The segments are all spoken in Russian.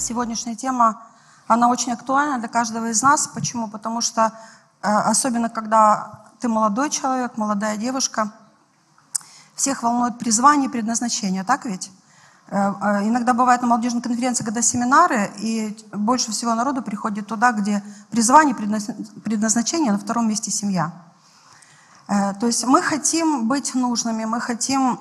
Сегодняшняя тема, она очень актуальна для каждого из нас. Почему? Потому что, э, особенно когда ты молодой человек, молодая девушка, всех волнует призвание и предназначение, так ведь? Э, э, иногда бывает на молодежной конференции, когда семинары, и больше всего народу приходит туда, где призвание предназначение, на втором месте семья. То есть мы хотим быть нужными, мы хотим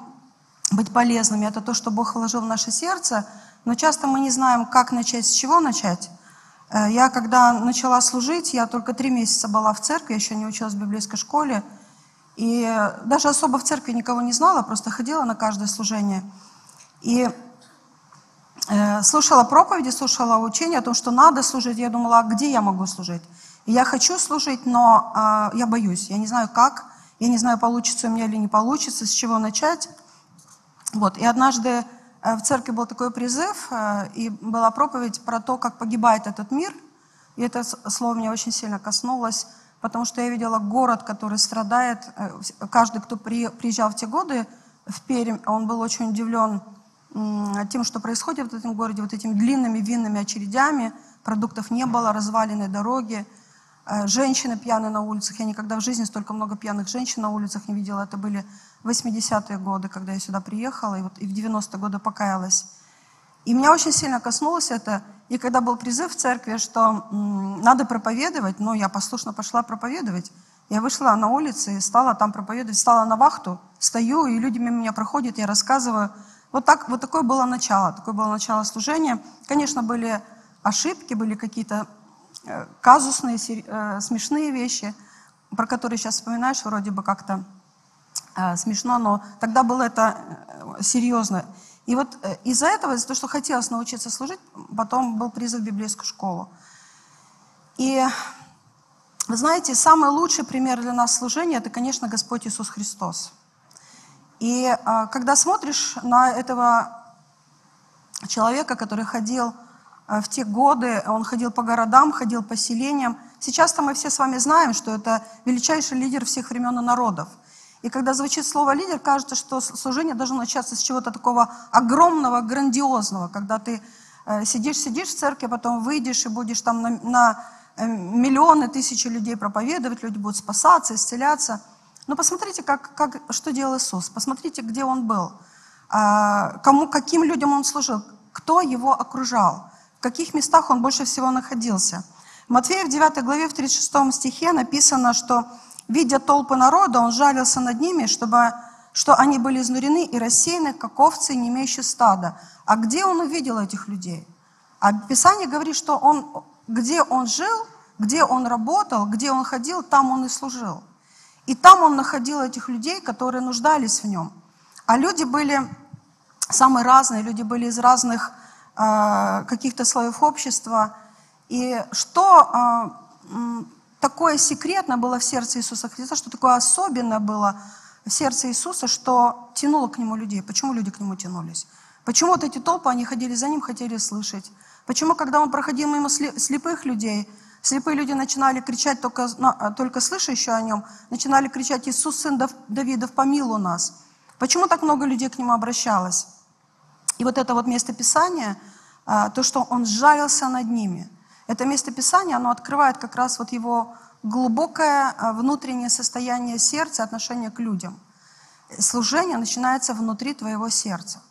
быть полезными. Это то, что Бог вложил в наше сердце – но часто мы не знаем, как начать, с чего начать. Э, я, когда начала служить, я только три месяца была в церкви, еще не училась в библейской школе. И даже особо в церкви никого не знала, просто ходила на каждое служение. И э, слушала проповеди, слушала учения о том, что надо служить. Я думала, а где я могу служить? И я хочу служить, но э, я боюсь. Я не знаю, как. Я не знаю, получится у меня или не получится, с чего начать. Вот. И однажды в церкви был такой призыв, э, и была проповедь про то, как погибает этот мир. И это слово меня очень сильно коснулось, потому что я видела город, который страдает. Э, каждый, кто приезжал в те годы в Пермь, он был очень удивлен тем, что происходит в этом городе, вот этими длинными винными очередями. Продуктов не было, разваленные дороги, женщины пьяные на улицах. Я никогда в жизни столько много пьяных женщин на улицах не видела. Это были 80-е годы, когда я сюда приехала, и, вот, и в 90-е годы покаялась. И меня очень сильно коснулось это. И когда был призыв в церкви, что надо проповедовать, ну, я послушно пошла проповедовать. Я вышла на улицу и стала там проповедовать, стала на вахту, стою, и люди мимо меня проходят, я рассказываю. Вот, так, вот такое было начало, такое было начало служения. Конечно, были ошибки, были какие-то э, казусные, э, смешные вещи, про которые сейчас вспоминаешь, вроде бы как-то смешно, но тогда было это э, серьезно. И вот э, из-за этого, из-за того, что хотелось научиться служить, потом был призыв в библейскую школу. И вы знаете, самый лучший пример для нас служения – это, конечно, Господь Иисус Христос. И когда смотришь на этого человека, который ходил в те годы, он ходил по городам, ходил по селениям. Сейчас-то мы все с вами знаем, что это величайший лидер всех времен и народов – и когда звучит слово «лидер», кажется, что служение должно начаться с чего-то такого огромного, грандиозного, когда ты э, сидишь, сидишь в церкви, а потом выйдешь и будешь там на, на э, миллионы, тысячи людей проповедовать, люди будут спасаться, исцеляться. Но посмотрите, как, как, что делал Иисус, посмотрите, где Он был, а, кому, каким людям Он служил, кто Его окружал, в каких местах Он больше всего находился. В Матфея в 9 главе, в 36 стихе написано, что Видя толпы народа, он жалился над ними, чтобы, что они были изнурены и рассеяны, как овцы, не имеющие стада. А где он увидел этих людей? А Писание говорит, что он, где он жил, где он работал, где он ходил, там он и служил. И там он находил этих людей, которые нуждались в нем. А люди были самые разные, люди были из разных э, каких-то слоев общества. И что э, такое секретное было в сердце Иисуса Христа, что такое особенное было в сердце Иисуса, что тянуло к Нему людей. Почему люди к Нему тянулись? Почему вот эти толпы, они ходили за Ним, хотели слышать? Почему, когда Он проходил мимо слепых людей, слепые люди начинали кричать, только, только слыша еще о Нем, начинали кричать, Иисус, Сын Давидов, помилуй нас. Почему так много людей к Нему обращалось? И вот это вот место Писания, а, то, что Он сжалился над ними – это место Писания, оно открывает как раз вот его глубокое а, внутреннее состояние сердца, отношение к людям. Служение начинается внутри твоего сердца.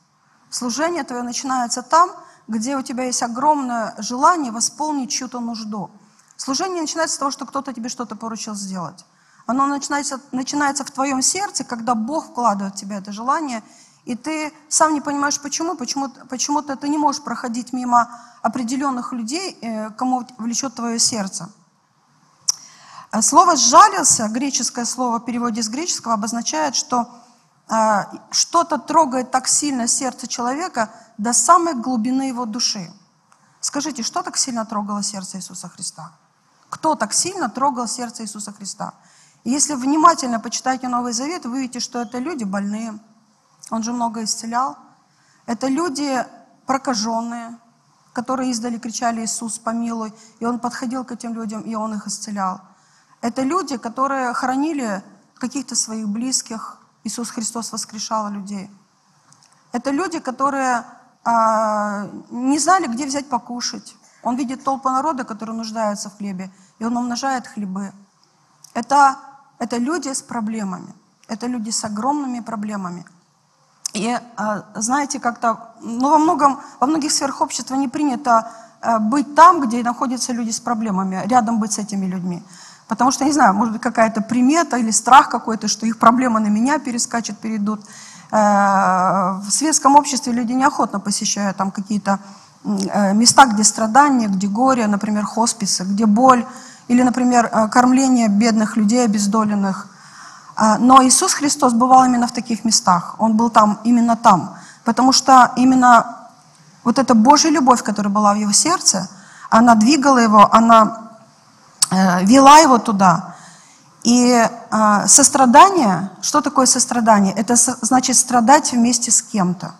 Служение твое начинается там, где у тебя есть огромное желание восполнить чью-то нужду. Служение начинается с того, что кто-то тебе что-то поручил сделать. Оно начинается, начинается в твоем сердце, когда Бог вкладывает в тебя это желание, и ты сам не понимаешь, почему, почему, почему-то ты не можешь проходить мимо определенных людей, э, кому влечет твое сердце. Э, слово «сжалился», греческое слово в переводе с греческого, обозначает, что э, что-то трогает так сильно сердце человека до самой глубины его души. Скажите, что так сильно трогало сердце Иисуса Христа? Кто так сильно трогал сердце Иисуса Христа? если внимательно почитаете Новый Завет, вы увидите, что это люди больные, он же много исцелял. Это люди прокаженные, которые издали кричали «Иисус, помилуй», и Он подходил к этим людям, и Он их исцелял. Это люди, которые хоронили каких-то своих близких, Иисус Христос воскрешал людей. Это люди, которые а, не знали, где взять покушать. Он видит толпу народа, который нуждается в хлебе, и он умножает хлебы. Это, это люди с проблемами. Это люди с огромными проблемами. И а, знаете, как-то, ну, во, многом, во многих сферах общества не принято а, быть там, где находятся люди с проблемами, рядом быть с этими людьми. Потому что, не знаю, может быть, какая-то примета или страх какой-то, что их проблемы на меня перескачут, перейдут. Э, в светском обществе люди неохотно посещают там какие-то э, места, где страдания, где горе, например, хосписы, где боль, или, например, э, кормление бедных людей, обездоленных. Но Иисус Христос бывал именно в таких местах. Он был там, именно там. Потому что именно вот эта Божья любовь, которая была в его сердце, она двигала его, она вела его туда. И э, сострадание, что такое сострадание? Это значит страдать вместе с кем-то.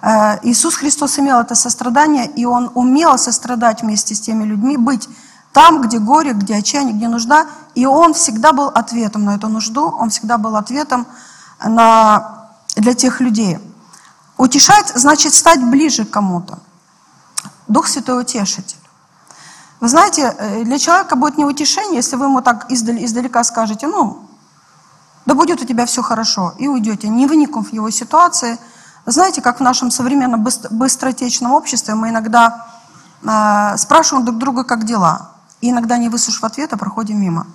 Э, Иисус Христос имел это сострадание, и Он умел сострадать вместе с теми людьми, быть там, где горе, где отчаяние, где нужда. И Он всегда был ответом на эту нужду, Он всегда был ответом на, для тех людей. Утешать значит стать ближе к кому-то. Дух Святой утешитель. Вы знаете, э, для человека будет не утешение, если вы ему так издалека скажете, ну, да будет у тебя все хорошо, и уйдете, не вникнув в его ситуации. Знаете, как в нашем современном быстротечном обществе мы иногда э, спрашиваем друг друга, как дела, и иногда, не выслушав ответа, проходим мимо.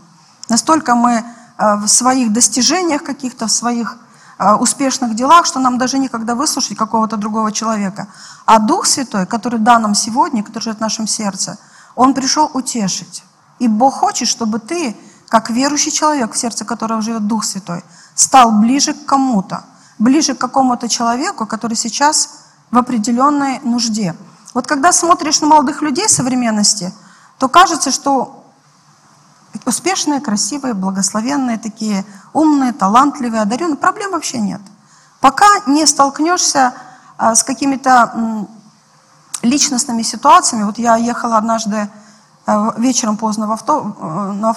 Настолько мы э, в своих достижениях каких-то, в своих э, успешных делах, что нам даже никогда выслушать какого-то другого человека. А Дух Святой, который дан нам сегодня, который живет в нашем сердце – он пришел утешить. И Бог хочет, чтобы ты, как верующий человек, в сердце которого живет Дух Святой, стал ближе к кому-то, ближе к какому-то человеку, который сейчас в определенной нужде. Вот когда смотришь на молодых людей современности, то кажется, что успешные, красивые, благословенные такие, умные, талантливые, одаренные, проблем вообще нет. Пока не столкнешься а, с какими-то личностными ситуациями. Вот я ехала однажды э, вечером поздно в авто, э,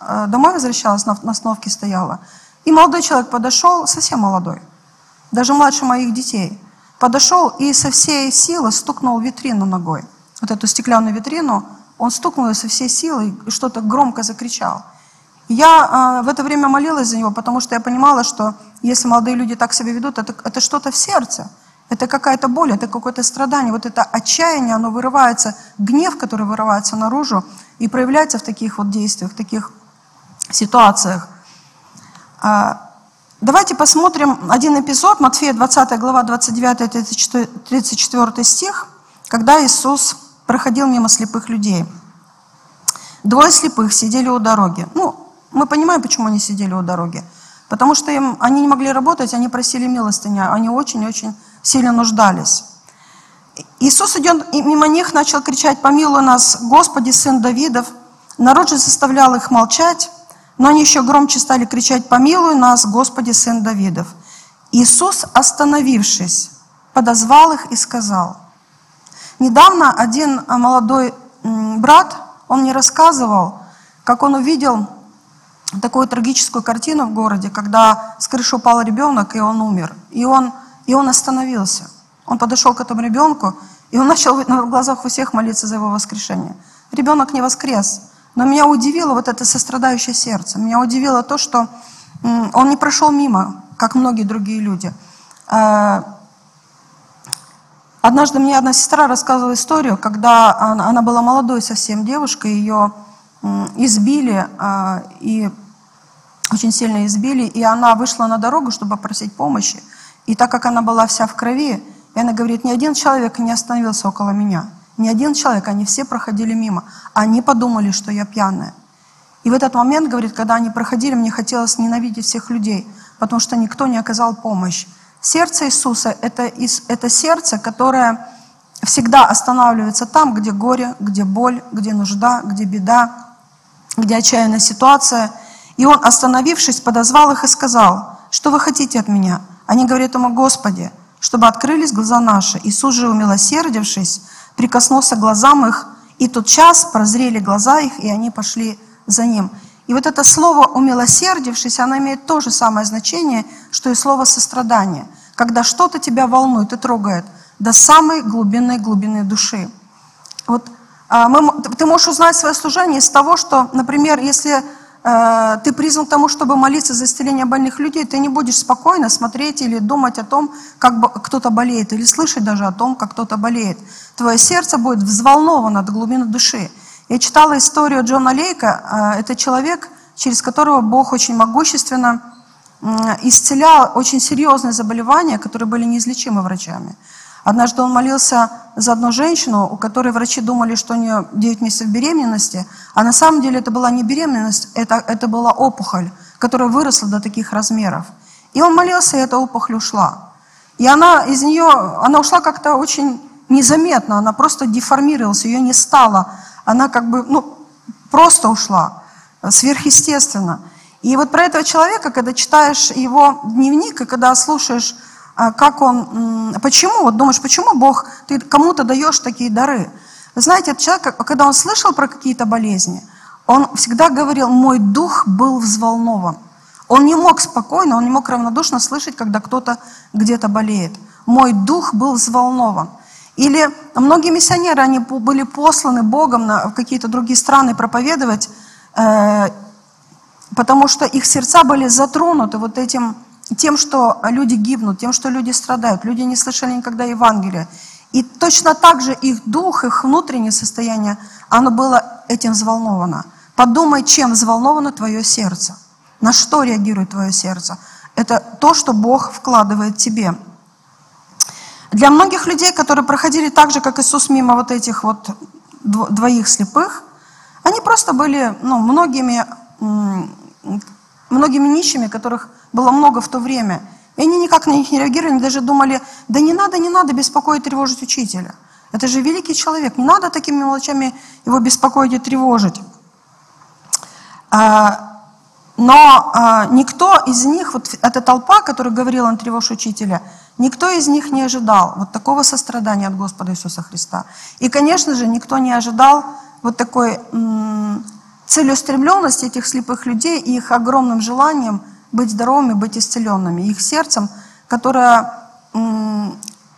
э, домой возвращалась, на остановке стояла. И молодой человек подошел, совсем молодой, даже младше моих детей, подошел и со всей силы стукнул витрину ногой. Вот эту стеклянную витрину, он стукнул ее со всей силы и что-то громко закричал. Я э, в это время молилась за него, потому что я понимала, что если молодые люди так себя ведут, это, это что-то в сердце. Это какая-то боль, это какое-то страдание. Вот это отчаяние, оно вырывается, гнев, который вырывается наружу и проявляется в таких вот действиях, в таких ситуациях. А, давайте посмотрим один эпизод, Матфея 20 глава 29-34 стих, когда Иисус проходил мимо слепых людей. Двое слепых сидели у дороги. Ну, мы понимаем, почему они сидели у дороги. Потому что им, они не могли работать, они просили милостыня. Они очень-очень сильно нуждались. Иисус идет мимо них, начал кричать, помилуй нас, Господи, Сын Давидов. Народ же заставлял их молчать, но они еще громче стали кричать, помилуй нас, Господи, Сын Давидов. Иисус, остановившись, подозвал их и сказал. Недавно один молодой брат, он мне рассказывал, как он увидел такую трагическую картину в городе, когда с крыши упал ребенок, и он умер. И он и он остановился. Он подошел к этому ребенку, и он начал на глазах у всех молиться за его воскрешение. Ребенок не воскрес. Но меня удивило вот это сострадающее сердце. Меня удивило то, что он не прошел мимо, как многие другие люди. Однажды мне одна сестра рассказывала историю, когда она была молодой совсем девушкой, ее избили, э, и очень сильно избили, и она вышла на дорогу, чтобы попросить помощи. И так как она была вся в крови, и она говорит, ни один человек не остановился около меня. Ни один человек, они все проходили мимо. Они подумали, что я пьяная. И в этот момент, говорит, когда они проходили, мне хотелось ненавидеть всех людей, потому что никто не оказал помощь. Сердце Иисуса это, – это сердце, которое всегда останавливается там, где горе, где боль, где нужда, где беда, где отчаянная ситуация. И он, остановившись, подозвал их и сказал, что вы хотите от меня? Они говорят ему, Господи, чтобы открылись глаза наши. Иисус же, умилосердившись, прикоснулся к глазам их, и тот час прозрели глаза их, и они пошли за ним. И вот это слово «умилосердившись», оно имеет то же самое значение, что и слово «сострадание». Когда что-то тебя волнует и трогает, до самой глубинной глубины души. Вот а, мы, ты можешь узнать свое служение из того, что, например, если э, ты призван к тому, чтобы молиться за исцеление больных людей, ты не будешь спокойно смотреть или думать о том, как кто-то болеет, или слышать даже о том, как кто-то болеет. Твое сердце будет взволновано до глубины души. Я читала историю Джона Лейка. Э, это человек, через которого Бог очень могущественно исцелял очень серьезные заболевания, которые были неизлечимы врачами. Однажды он молился за одну женщину, у которой врачи думали, что у нее 9 месяцев беременности, а на самом деле это была не беременность, это, это была опухоль, которая выросла до таких размеров. И он молился, и эта опухоль ушла. И она из нее, она ушла как-то очень незаметно, она просто деформировалась, ее не стало. Она как бы, ну, просто ушла, сверхъестественно. И вот про этого человека, когда читаешь его дневник, и когда слушаешь а как он, почему, вот думаешь, почему Бог, ты кому-то даешь такие дары? Вы знаете, этот человек, когда он слышал про какие-то болезни, он всегда говорил, мой дух был взволнован. Он не мог спокойно, он не мог равнодушно слышать, когда кто-то где-то болеет. Мой дух был взволнован. Или многие миссионеры, они были посланы Богом на, в какие-то другие страны проповедовать, э, потому что их сердца были затронуты вот этим тем, что люди гибнут, тем, что люди страдают. Люди не слышали никогда Евангелия. И точно так же их дух, их внутреннее состояние, оно было этим взволновано. Подумай, чем взволновано твое сердце. На что реагирует твое сердце? Это то, что Бог вкладывает в тебе. Для многих людей, которые проходили так же, как Иисус, мимо вот этих вот двоих слепых, они просто были ну, многими, многими нищими, которых было много в то время. И они никак на них не реагировали, они даже думали, да не надо, не надо беспокоить, тревожить учителя. Это же великий человек, не надо такими мелочами его беспокоить и тревожить. А, но а, никто из них, вот эта толпа, которая говорила, он тревожь учителя, никто из них не ожидал вот такого сострадания от Господа Иисуса Христа. И, конечно же, никто не ожидал вот такой целеустремленности этих слепых людей и их огромным желанием – быть здоровыми, быть исцеленными. Их сердцем, которое,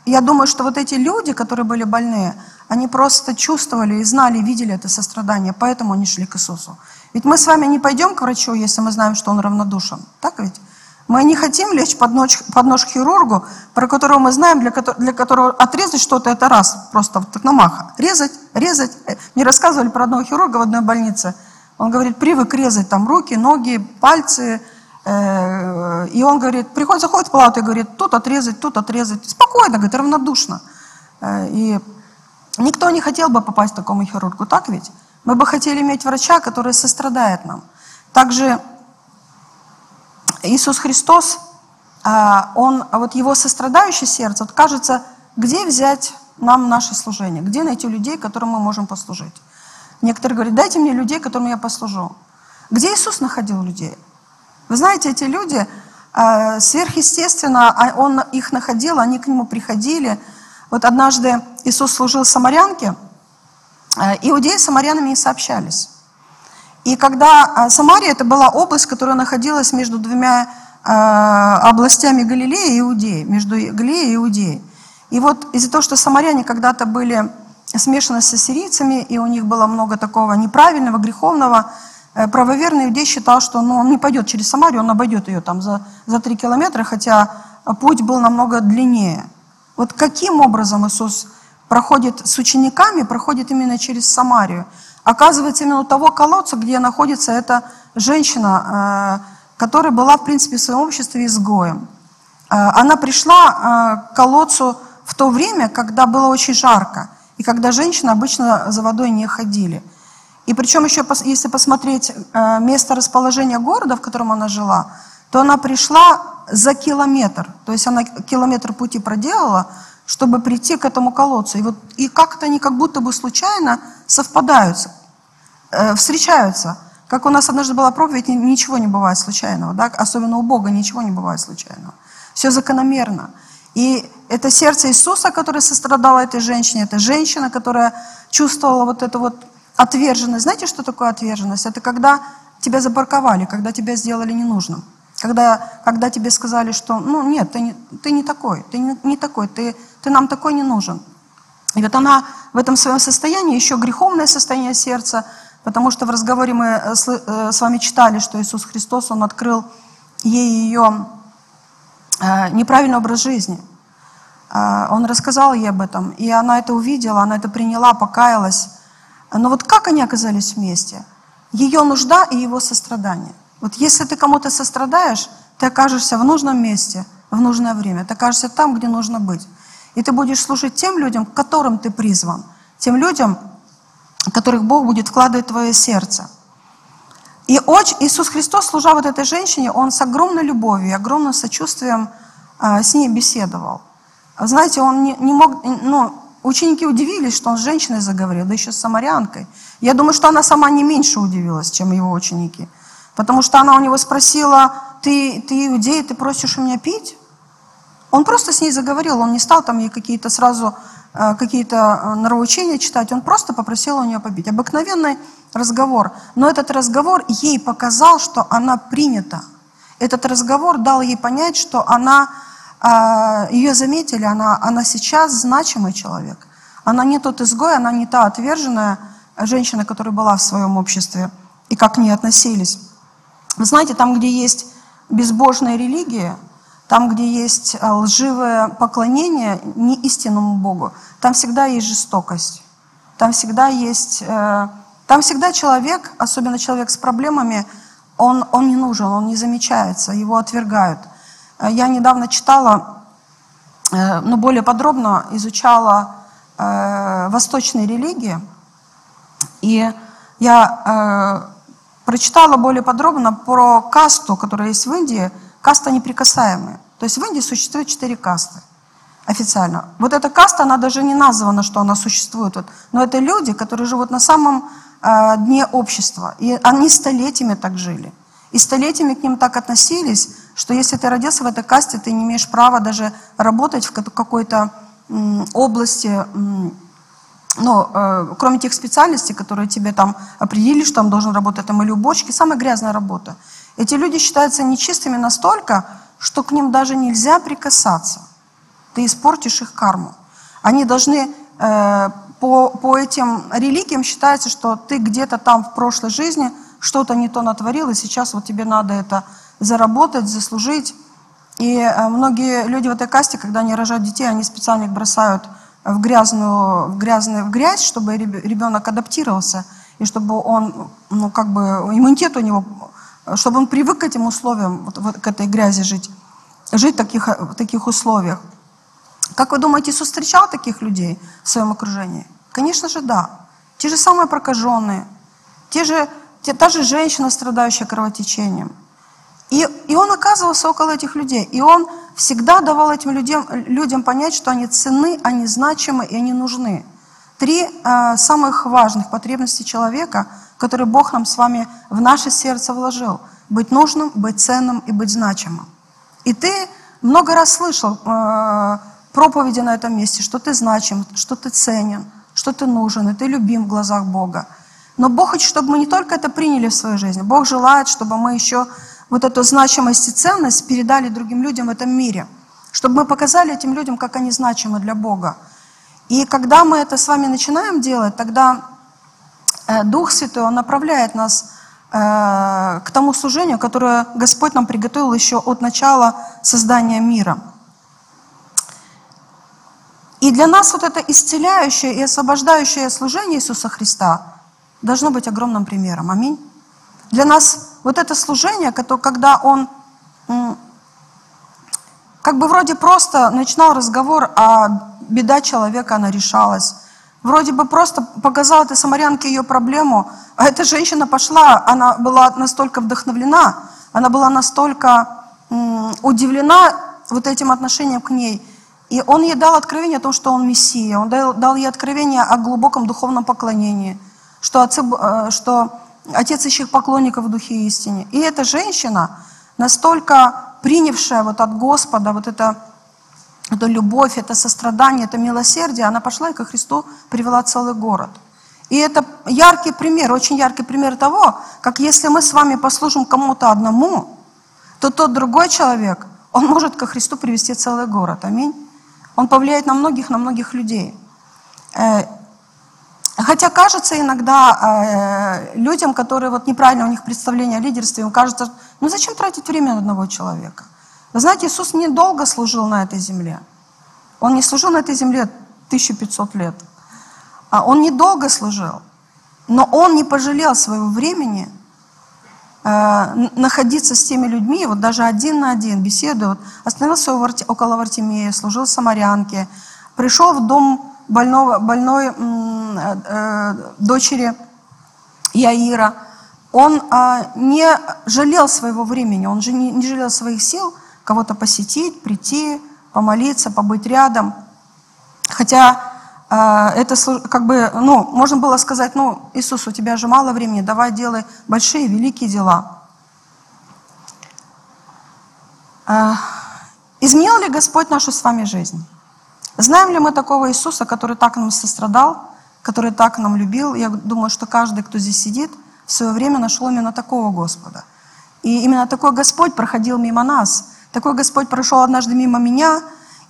я думаю, что вот эти люди, которые были больные, они просто чувствовали и знали, видели это сострадание, поэтому они шли к Иисусу. Ведь мы с вами не пойдем к врачу, если мы знаем, что он равнодушен. Так ведь? Мы не хотим лечь под нож, под нож хирургу, про которого мы знаем, для, для которого отрезать что-то это раз, просто вот так намаха. Резать, резать. Мне рассказывали про одного хирурга в одной больнице. Он говорит, привык резать там руки, ноги, пальцы, Э, и он говорит, приходит, заходит в палату и говорит, тут отрезать, тут отрезать. Спокойно, говорит, равнодушно. Э, и никто не хотел бы попасть к такому хирургу, так ведь? Мы бы хотели иметь врача, который сострадает нам. Также Иисус Христос, э, он, вот его сострадающее сердце, вот кажется, где взять нам наше служение, где найти людей, которым мы можем послужить. Некоторые говорят, дайте мне людей, которым я послужу. Где Иисус находил людей? Вы знаете, эти люди э, сверхъестественно, а он их находил, они к нему приходили. Вот однажды Иисус служил самарянке, иудеи с самарянами не сообщались. И когда э, Самария, это была область, которая находилась между двумя областями Галилеи и Иудеи, между Галилеей и Иудеей. И вот из-за того, что самаряне когда-то были смешаны с ассирийцами, и у них было много такого неправильного, греховного, Э, правоверный иудей считал, что ну, он не пойдет через Самарию, он обойдет ее там за, за три километра, хотя путь был намного длиннее. Вот каким образом Иисус проходит с учениками, проходит именно через Самарию? Оказывается, именно у того колодца, где находится эта женщина, э, которая была, в принципе, в своем обществе изгоем. Э, она пришла к колодцу в то время, когда было очень жарко, и когда женщины обычно за водой не ходили – и причем еще, если посмотреть э, место расположения города, в котором она жила, то она пришла за километр. То есть она километр пути проделала, чтобы прийти к этому колодцу. И, вот, и как-то они как будто бы случайно совпадаются, э, встречаются. Как у нас однажды была проповедь, ничего не бывает случайного. Да? Особенно у Бога ничего не бывает случайного. Все закономерно. И это сердце Иисуса, которое сострадало этой женщине, это женщина, которая чувствовала вот это вот Отверженность. Знаете, что такое отверженность? Это когда тебя запарковали, когда тебя сделали ненужным. Когда, когда тебе сказали, что, ну нет, ты не, ты не такой, ты не, не такой, ты, ты нам такой не нужен. И вот она в этом своем состоянии, еще греховное состояние сердца, потому что в разговоре мы э, э, с вами читали, что Иисус Христос, Он открыл ей ее э, неправильный образ жизни. Он рассказал ей об этом, и она это увидела, она это приняла, покаялась. Но вот как они оказались вместе? Ее нужда и его сострадание. Вот если ты кому-то сострадаешь, ты окажешься в нужном месте, в нужное время, ты окажешься там, где нужно быть. И ты будешь служить тем людям, к которым ты призван, тем людям, которых Бог будет вкладывать в твое сердце. И Иисус Христос, служа вот этой женщине, Он с огромной любовью, огромным сочувствием э, с ней беседовал. Знаете, Он не, не мог, ну, ученики удивились, что Он с женщиной заговорил, да еще с самарянкой. Я думаю, что она сама не меньше удивилась, чем его ученики. Потому что она у него спросила, ты, ты иудей, ты просишь у меня пить? Он просто с ней заговорил, он не стал там ей какие-то сразу э, какие-то э, нравоучения читать, он просто попросил у нее попить. Обыкновенный разговор. Но этот разговор ей показал, что она принята. Этот разговор дал ей понять, что она, э, ее заметили, она, она сейчас значимый человек. Она не тот изгой, она не та отверженная женщина, которая была в своем обществе, и как к ней относились. Вы знаете, там, где есть безбожная религия, там, где есть э, лживое поклонение не истинному Богу, там всегда есть жестокость. Там всегда есть... Э, там всегда человек, особенно человек с проблемами, он, он не нужен, он не замечается, его отвергают. Э, я недавно читала, но более подробно изучала восточные религии, и я прочитала более подробно про касту, которая есть в Индии – Каста неприкасаемая. То есть в Индии существует четыре касты официально. Вот эта каста, она даже не названа, что она существует. Вот. Но это люди, которые живут на самом э, дне общества. И они столетиями так жили. И столетиями к ним так относились, что если ты родился в этой касте, ты не имеешь права даже работать в какой-то области, ну, э, кроме тех специальностей, которые тебе там определили, что там должен работать, там или уборщики, самая грязная работа. Эти люди считаются нечистыми настолько, что к ним даже нельзя прикасаться. Ты испортишь их карму. Они должны, э, по, по этим религиям считается, что ты где-то там в прошлой жизни что-то не то натворил, и сейчас вот тебе надо это заработать, заслужить. И э, многие люди в этой касте, когда они рожают детей, они специально их бросают в грязную, в грязную, в грязь, чтобы ребенок адаптировался, и чтобы он, ну, как бы, иммунитет у него чтобы он привык к этим условиям, вот, вот, к этой грязи жить, жить в таких, в таких условиях. Как вы думаете, Иисус встречал таких людей в своем окружении? Конечно же, да. Те же самые прокаженные, те же, те, та же женщина, страдающая кровотечением. И, и он оказывался около этих людей. И он всегда давал этим людям, людям понять, что они ценны, они значимы и они нужны. Три э, самых важных потребности человека – который Бог нам с вами в наше сердце вложил. Быть нужным, быть ценным и быть значимым. И ты много раз слышал э, проповеди на этом месте, что ты значим, что ты ценен, что ты нужен, и ты любим в глазах Бога. Но Бог хочет, чтобы мы не только это приняли в свою жизнь. Бог желает, чтобы мы еще вот эту значимость и ценность передали другим людям в этом мире. Чтобы мы показали этим людям, как они значимы для Бога. И когда мы это с вами начинаем делать, тогда Дух Святой, Он направляет нас э, к тому служению, которое Господь нам приготовил еще от начала создания мира. И для нас вот это исцеляющее и освобождающее служение Иисуса Христа должно быть огромным примером. Аминь. Для нас вот это служение, когда Он как бы вроде просто начинал разговор, а беда человека, она решалась. Вроде бы просто показал этой самарянке ее проблему, а эта женщина пошла, она была настолько вдохновлена, она была настолько удивлена вот этим отношением к ней. И он ей дал откровение о том, что он Мессия. Он дал, дал ей откровение о глубоком духовном поклонении, что, отцы, э, что Отец ищет поклонников в духе истине. И эта женщина, настолько принявшая вот от Господа вот это это любовь, это сострадание, это милосердие, она пошла и ко Христу привела целый город. И это яркий пример, очень яркий пример того, как если мы с вами послужим кому-то одному, то тот другой человек, он может ко Христу привести целый город. Аминь. Он повлияет на многих, на многих людей. Э, хотя кажется иногда э, людям, которые вот неправильно у них представление о лидерстве, им кажется, ну зачем тратить время на одного человека? Вы знаете, Иисус недолго служил на этой земле. Он не служил на этой земле 1500 лет. А он недолго служил. Но он не пожалел своего времени э, находиться с теми людьми, вот даже один на один, беседуя. Вот, остановился около Вартимея, служил самарянке, пришел в дом больного, больной э, э, дочери Яира. Он э, не жалел своего времени, он же не, не жалел своих сил кого-то посетить, прийти, помолиться, побыть рядом. Хотя э, это как бы, ну, можно было сказать, ну, Иисус, у тебя же мало времени, давай делай большие, великие дела. Э, изменил ли Господь нашу с вами жизнь? Знаем ли мы такого Иисуса, который так нам сострадал, который так нам любил? Я думаю, что каждый, кто здесь сидит, в свое время нашел именно такого Господа. И именно такой Господь проходил мимо нас. Такой Господь прошел однажды мимо меня,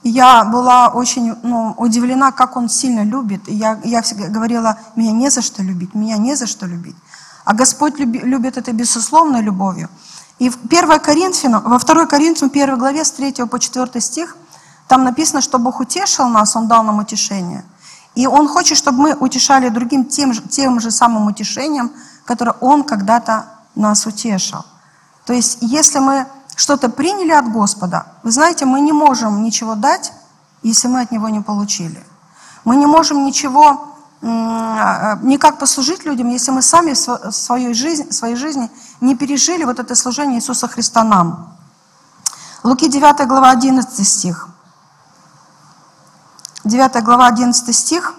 и я была очень ну, удивлена, как Он сильно любит. И я, я всегда говорила, меня не за что любить, меня не за что любить. А Господь люби, любит это безусловной любовью. И в 1 Коринфянам, во 2 Коринфянам 1 главе с 3 по 4 стих там написано, что Бог утешил нас, Он дал нам утешение. И Он хочет, чтобы мы утешали другим тем же, тем же самым утешением, которое Он когда-то нас утешил. То есть, если мы что-то приняли от Господа, вы знаете, мы не можем ничего дать, если мы от Него не получили. Мы не можем ничего, никак послужить людям, если мы сами в своей жизни, своей жизни не пережили вот это служение Иисуса Христа нам. Луки 9 глава 11 стих. 9 глава, 11 стих.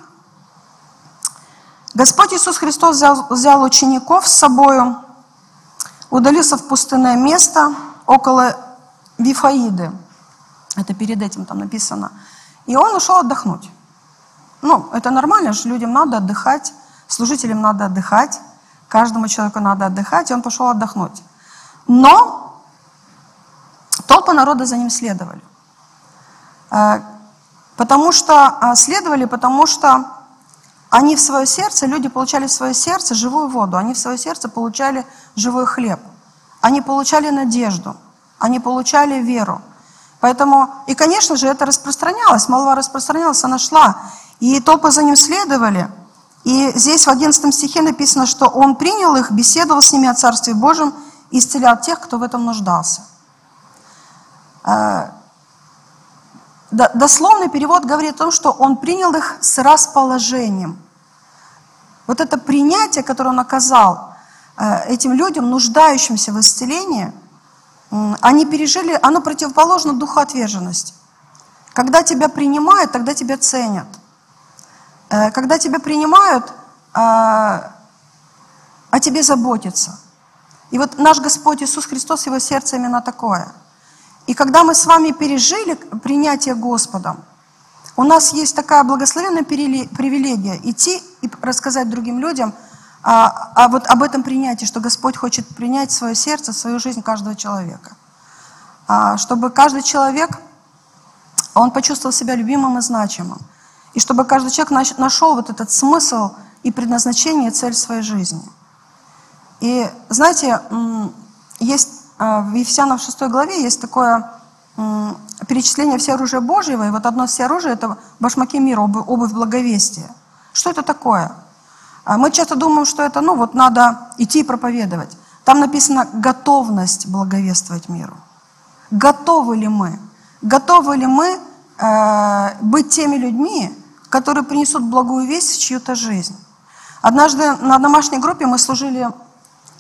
Господь Иисус Христос взял, взял учеников с собою, удалился в пустынное место около Вифаиды. Это перед этим там написано. И он ушел отдохнуть. Ну, это нормально же, людям надо отдыхать, служителям надо отдыхать, каждому человеку надо отдыхать, и он пошел отдохнуть. Но толпы народа за ним следовали. Э, Потому что а, следовали, потому что они в свое сердце, люди получали в свое сердце живую воду, они в свое сердце получали живой хлеб, они получали надежду, они получали веру. Поэтому, и, конечно же, это распространялось, молва распространялась, она шла, и толпы за ним следовали. И здесь в 11 стихе написано, что он принял их, беседовал с ними о Царстве Божьем и исцелял тех, кто в этом нуждался. Э, дословный перевод говорит о том, что он принял их с расположением. Вот это принятие, которое он оказал этим людям, нуждающимся в исцелении, они пережили, оно противоположно духу отверженности. Когда тебя принимают, тогда тебя ценят. Э, когда тебя принимают, э, о тебе заботятся. И вот наш Господь Иисус Христос, Его сердце именно такое – и когда мы с вами пережили принятие Господом, у нас есть такая благословенная привилегия идти и рассказать другим людям а, а вот об этом принятии, что Господь хочет принять свое сердце, свою жизнь каждого человека. А, чтобы каждый человек, он почувствовал себя любимым и значимым. И чтобы каждый человек нашел вот этот смысл и предназначение, и цель своей жизни. И знаете, есть а, в Ефесянам 6 главе есть такое перечисление все оружия Божьего, и вот одно все оружие – это башмаки мира, обувь благовестия. Что это такое? А, мы часто думаем, что это, ну вот надо идти и проповедовать. Там написано готовность благовествовать миру. Готовы ли мы? Готовы ли мы э, быть теми людьми, которые принесут благую весть в чью-то жизнь? Однажды на домашней группе мы служили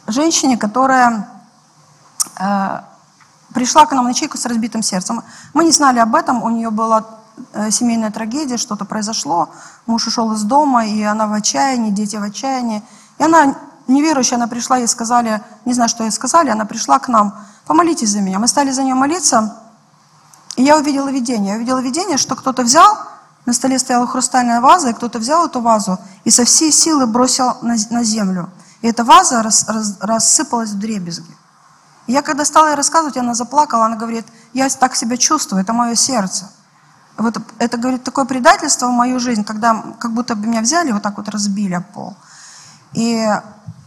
женщине, которая Э, пришла к нам на чайку с разбитым сердцем. Мы не знали об этом, у нее была семейная трагедия, что-то произошло, муж ушел из дома, и она в отчаянии, дети в отчаянии. И она неверующая, она пришла, ей сказали, не знаю, что ей сказали, она пришла к нам, помолитесь за меня. Мы стали за нее молиться, и я увидела видение. Я увидела видение, что кто-то взял, на столе стояла хрустальная ваза, и кто-то взял эту вазу и со всей силы бросил на, на землю. И эта ваза рас, рас, рассыпалась в дребезги. И я когда стала ей рассказывать, она заплакала, она говорит, я так себя чувствую, это мое сердце. Вот это, говорит, такое предательство в мою жизнь, когда как будто бы меня взяли, вот так вот разбили пол. И,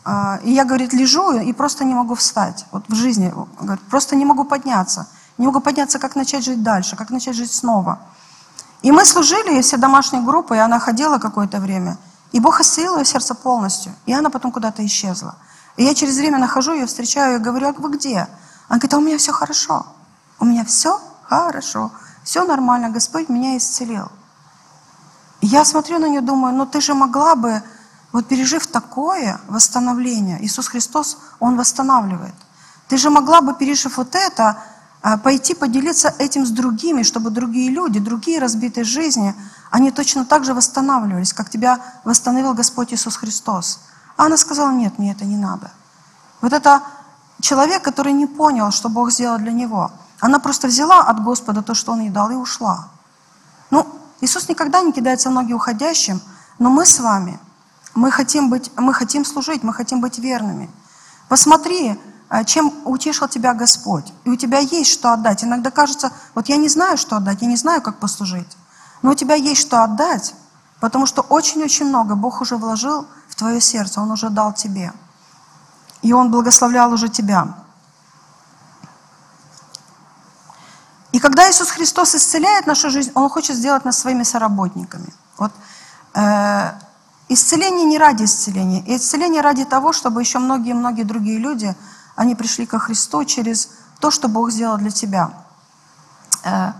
э, и я, говорит, лежу и просто не могу встать. Вот в жизни, говорит, просто не могу подняться. Не могу подняться, как начать жить дальше, как начать жить снова. И мы служили, все домашние группы, и она ходила какое-то время. И Бог исцелил ее сердце полностью. И она потом куда-то исчезла. И я через время нахожу ее, встречаю и говорю, а вы где? Она говорит, а у меня все хорошо. У меня все хорошо. Все нормально, Господь меня исцелил. И я смотрю на нее, думаю, ну ты же могла бы, вот пережив такое восстановление, Иисус Христос, Он восстанавливает. Ты же могла бы, пережив вот это, а, пойти поделиться этим с другими, чтобы другие люди, другие разбитые жизни, они точно так же восстанавливались, как тебя восстановил Господь Иисус Христос. А она сказала, нет, мне это не надо. Вот это человек, который не понял, что Бог сделал для него. Она просто взяла от Господа то, что Он ей дал, и ушла. Ну, Иисус никогда не кидается в ноги уходящим, но мы с вами, мы хотим, быть, мы хотим служить, мы хотим быть верными. Посмотри, э, чем утешил тебя Господь. И у тебя есть что отдать. Иногда кажется, вот я не знаю, что отдать, я не знаю, как послужить. Но у тебя есть что отдать, потому что очень-очень много Бог уже вложил в твое сердце, Он уже дал тебе. И Он благословлял уже тебя. Когда Иисус Христос исцеляет нашу жизнь, Он хочет сделать нас своими соработниками. Вот, э, исцеление не ради исцеления, и исцеление ради того, чтобы еще многие-многие другие люди, они пришли ко Христу через то, что Бог сделал для тебя. Э,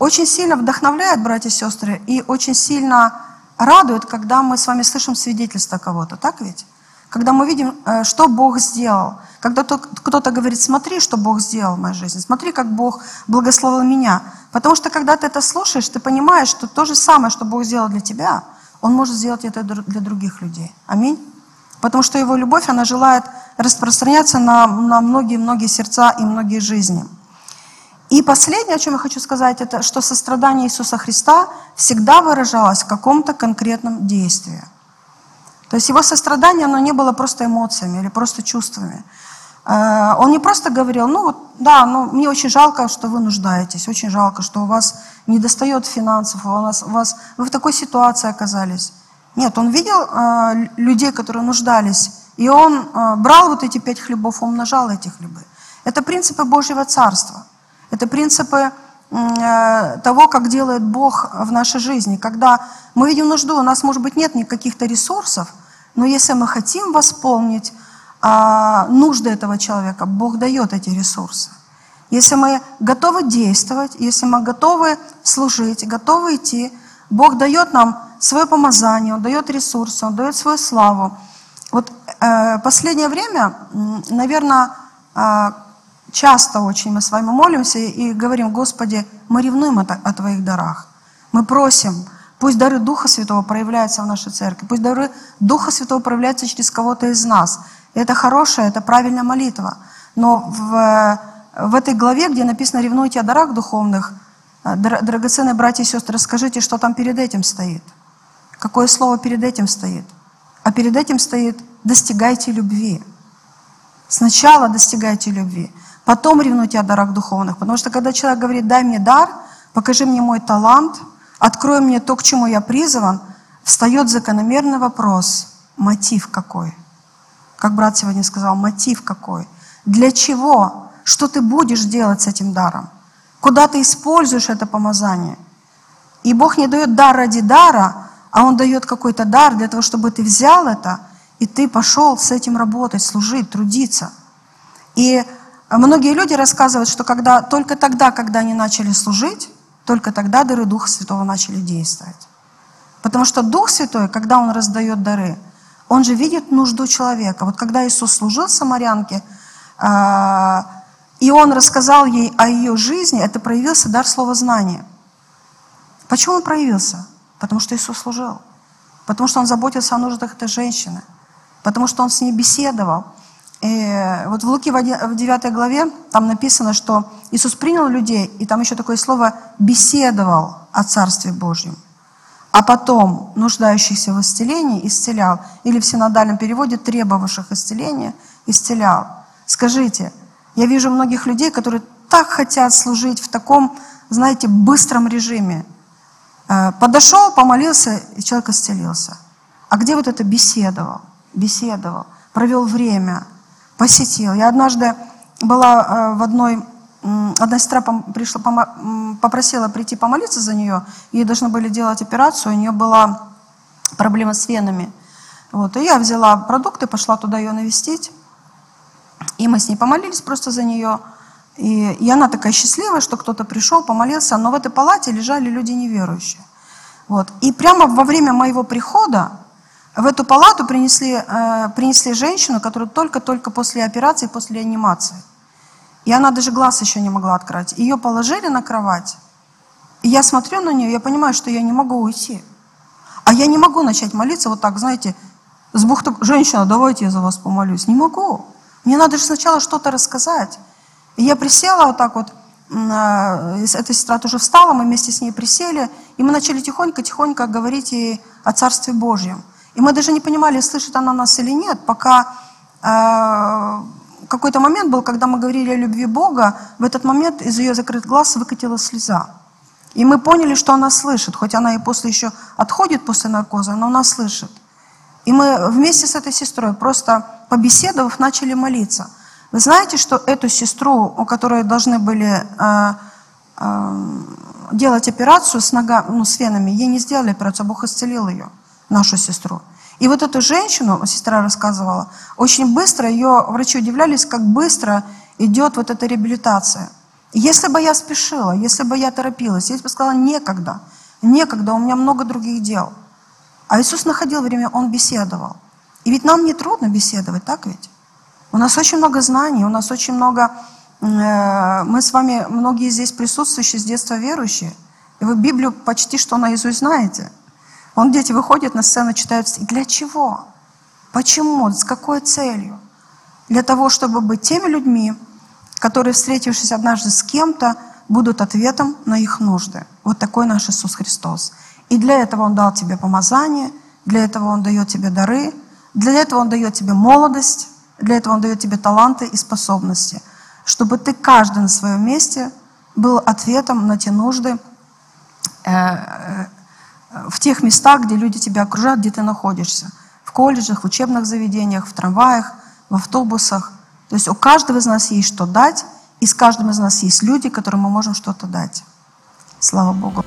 очень сильно вдохновляет, братья и сестры, и очень сильно радует, когда мы с вами слышим свидетельство кого-то, так ведь? Когда мы видим, э, что Бог сделал. Когда кто-то говорит, смотри, что Бог сделал в моей жизни, смотри, как Бог благословил меня. Потому что когда ты это слушаешь, ты понимаешь, что то же самое, что Бог сделал для тебя, Он может сделать это для других людей. Аминь. Потому что Его любовь, она желает распространяться на многие-многие сердца и многие жизни. И последнее, о чем я хочу сказать, это что сострадание Иисуса Христа всегда выражалось в каком-то конкретном действии. То есть его сострадание, оно не было просто эмоциями или просто чувствами. Э, он не просто говорил, ну вот, да, ну мне очень жалко, что вы нуждаетесь, очень жалко, что у вас не достает финансов, у вас, у вас, вы в такой ситуации оказались. Нет, он видел э, людей, которые нуждались, и он э, брал вот эти пять хлебов, умножал эти хлебы. Это принципы Божьего Царства. Это принципы э, того, как делает Бог в нашей жизни. Когда мы видим нужду, у нас, может быть, нет никаких-то ресурсов, но если мы хотим восполнить а, нужды этого человека, Бог дает эти ресурсы. Если мы готовы действовать, если мы готовы служить, готовы идти, Бог дает нам свое помазание, Он дает ресурсы, Он дает свою славу. Вот э, последнее время, наверное, э, часто очень мы с вами молимся и говорим, Господи, мы ревнуем о Твоих дарах. Мы просим, пусть дары Духа Святого проявляются в нашей церкви, пусть дары Духа Святого проявляются через кого-то из нас. Это хорошая, это правильная молитва. Но в, в этой главе, где написано «ревнуйте о дарах духовных», э, драгоценные братья и сестры, скажите, что там перед этим стоит. Какое слово перед этим стоит? А перед этим стоит «достигайте любви». Сначала достигайте любви. Потом ревнуйте о дарах духовных. Потому что когда человек говорит, дай мне дар, покажи мне мой талант, открой мне то, к чему я призван, встает закономерный вопрос, мотив какой? Как брат сегодня сказал, мотив какой? Для чего? Что ты будешь делать с этим даром? Куда ты используешь это помазание? И Бог не дает дар ради дара, а Он дает какой-то дар для того, чтобы ты взял это, и ты пошел с этим работать, служить, трудиться. И многие люди рассказывают, что когда, только тогда, когда они начали служить, только тогда дары Духа Святого начали действовать. Потому что Дух Святой, когда Он раздает дары, Он же видит нужду человека. Вот когда Иисус служил самарянке, а, и Он рассказал ей о ее жизни, это проявился дар слова знания. Почему он проявился? Потому что Иисус служил. Потому что Он заботился о нуждах этой женщины. Потому что Он с ней беседовал. И вот в Луке в 9 главе там написано, что Иисус принял людей, и там еще такое слово «беседовал о Царстве Божьем». А потом нуждающихся в исцелении исцелял. Или в синодальном переводе требовавших исцеления исцелял. Скажите, я вижу многих людей, которые так хотят служить в таком, знаете, быстром режиме. Э, подошел, помолился, и человек исцелился. А где вот это беседовал? Беседовал, провел время, посетил. Я однажды была э, в одной, одна сестра пришла, попросила прийти помолиться за нее. Ей должны были делать операцию, у нее была проблема с венами. Вот, и я взяла продукты, пошла туда ее навестить. И мы с ней помолились просто за нее. И, и она такая счастливая, что кто-то пришел, помолился, но в этой палате лежали люди неверующие. Вот. И прямо во время моего прихода в эту палату принесли, э, принесли женщину, которая только-только после операции, после реанимации. И она даже глаз еще не могла открыть. Ее положили на кровать. И я смотрю на нее, я понимаю, что я не могу уйти. А я не могу начать молиться вот так, знаете, с бухты, женщина, давайте я за вас помолюсь. Не могу. Мне надо же сначала что-то рассказать. И я присела вот так вот, а, эта сестра тоже встала, мы вместе с ней присели, и мы начали тихонько-тихонько говорить ей о Царстве Божьем. И мы даже не понимали, слышит она нас или нет, пока э, какой-то момент был, когда мы говорили о любви Бога, в этот момент из ее закрытых глаз выкатилась слеза. И мы поняли, что она слышит, хоть она и после еще отходит после наркоза, но она слышит. И мы вместе с этой сестрой, просто побеседовав, начали молиться – вы знаете, что эту сестру, у которой должны были э, э, делать операцию с, нога, ну, с венами, ей не сделали операцию, а Бог исцелил ее, нашу сестру. И вот эту женщину, сестра рассказывала, очень быстро ее, врачи удивлялись, как быстро идет вот эта реабилитация. Если бы я спешила, если бы я торопилась, я бы сказала, некогда, некогда, у меня много других дел. А Иисус находил время, Он беседовал. И ведь нам не трудно беседовать, так ведь? У нас очень много знаний, у нас очень много... Э, мы с вами, многие здесь присутствующие с детства верующие, и вы Библию почти что наизусть знаете. Вон дети выходят на сцену, читают. И для чего? Почему? С какой целью? Для того, чтобы быть теми людьми, которые, встретившись однажды с кем-то, будут ответом на их нужды. Вот такой наш Иисус Христос. И для этого Он дал тебе помазание, для этого Он дает тебе дары, для этого Он дает тебе молодость, для этого Он дает тебе таланты и способности, чтобы ты каждый на своем месте был ответом на те нужды э, э, в тех местах, где люди тебя окружают, где ты находишься. В колледжах, в учебных заведениях, в трамваях, в автобусах. То есть у каждого из нас есть что дать, и с каждым из нас есть люди, которым мы можем что-то дать. Слава Богу.